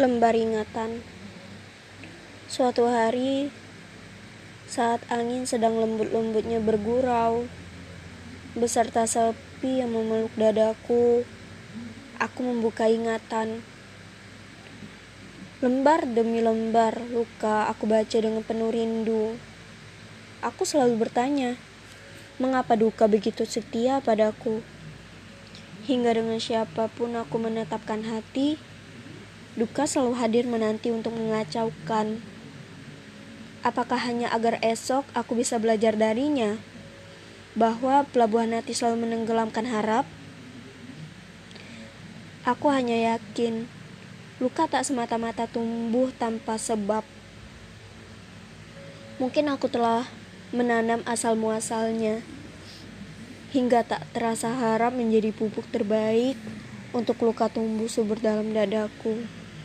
Lembar ingatan. Suatu hari Saat angin sedang lembut-lembutnya bergurau Beserta sepi yang memeluk dadaku Aku membuka ingatan. Lembar demi lembar luka aku baca dengan penuh rindu. Aku selalu bertanya Mengapa duka begitu setia padaku? Hingga dengan siapa pun aku menetapkan hati Duka selalu hadir menanti untuk mengacaukan. Apakah hanya agar esok aku bisa belajar darinya? Bahwa pelabuhan hati selalu menenggelamkan harap? Aku hanya yakin luka tak semata-mata tumbuh tanpa sebab. Mungkin aku telah menanam asal muasalnya hingga tak terasa harap menjadi pupuk terbaik untuk luka tumbuh subur dalam dadaku.